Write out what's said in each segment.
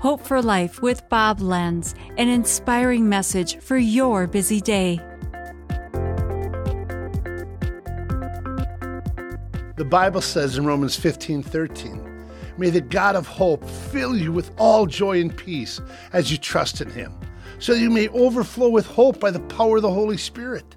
Hope for Life with Bob Lenz, an inspiring message for your busy day. The Bible says in Romans 15 13, May the God of hope fill you with all joy and peace as you trust in him, so that you may overflow with hope by the power of the Holy Spirit.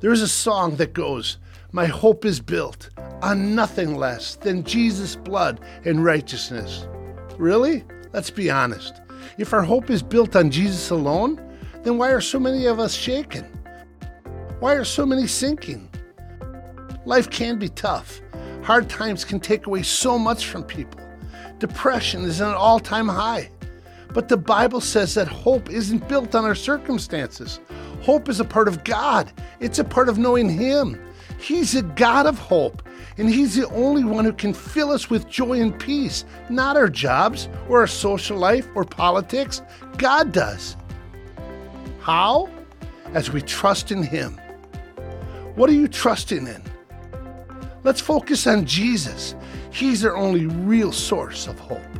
There is a song that goes, My hope is built on nothing less than Jesus' blood and righteousness. Really? Let's be honest. If our hope is built on Jesus alone, then why are so many of us shaken? Why are so many sinking? Life can be tough. Hard times can take away so much from people. Depression is at an all time high. But the Bible says that hope isn't built on our circumstances. Hope is a part of God, it's a part of knowing Him. He's a God of hope, and He's the only one who can fill us with joy and peace, not our jobs or our social life or politics. God does. How? As we trust in Him. What are you trusting in? Let's focus on Jesus. He's our only real source of hope.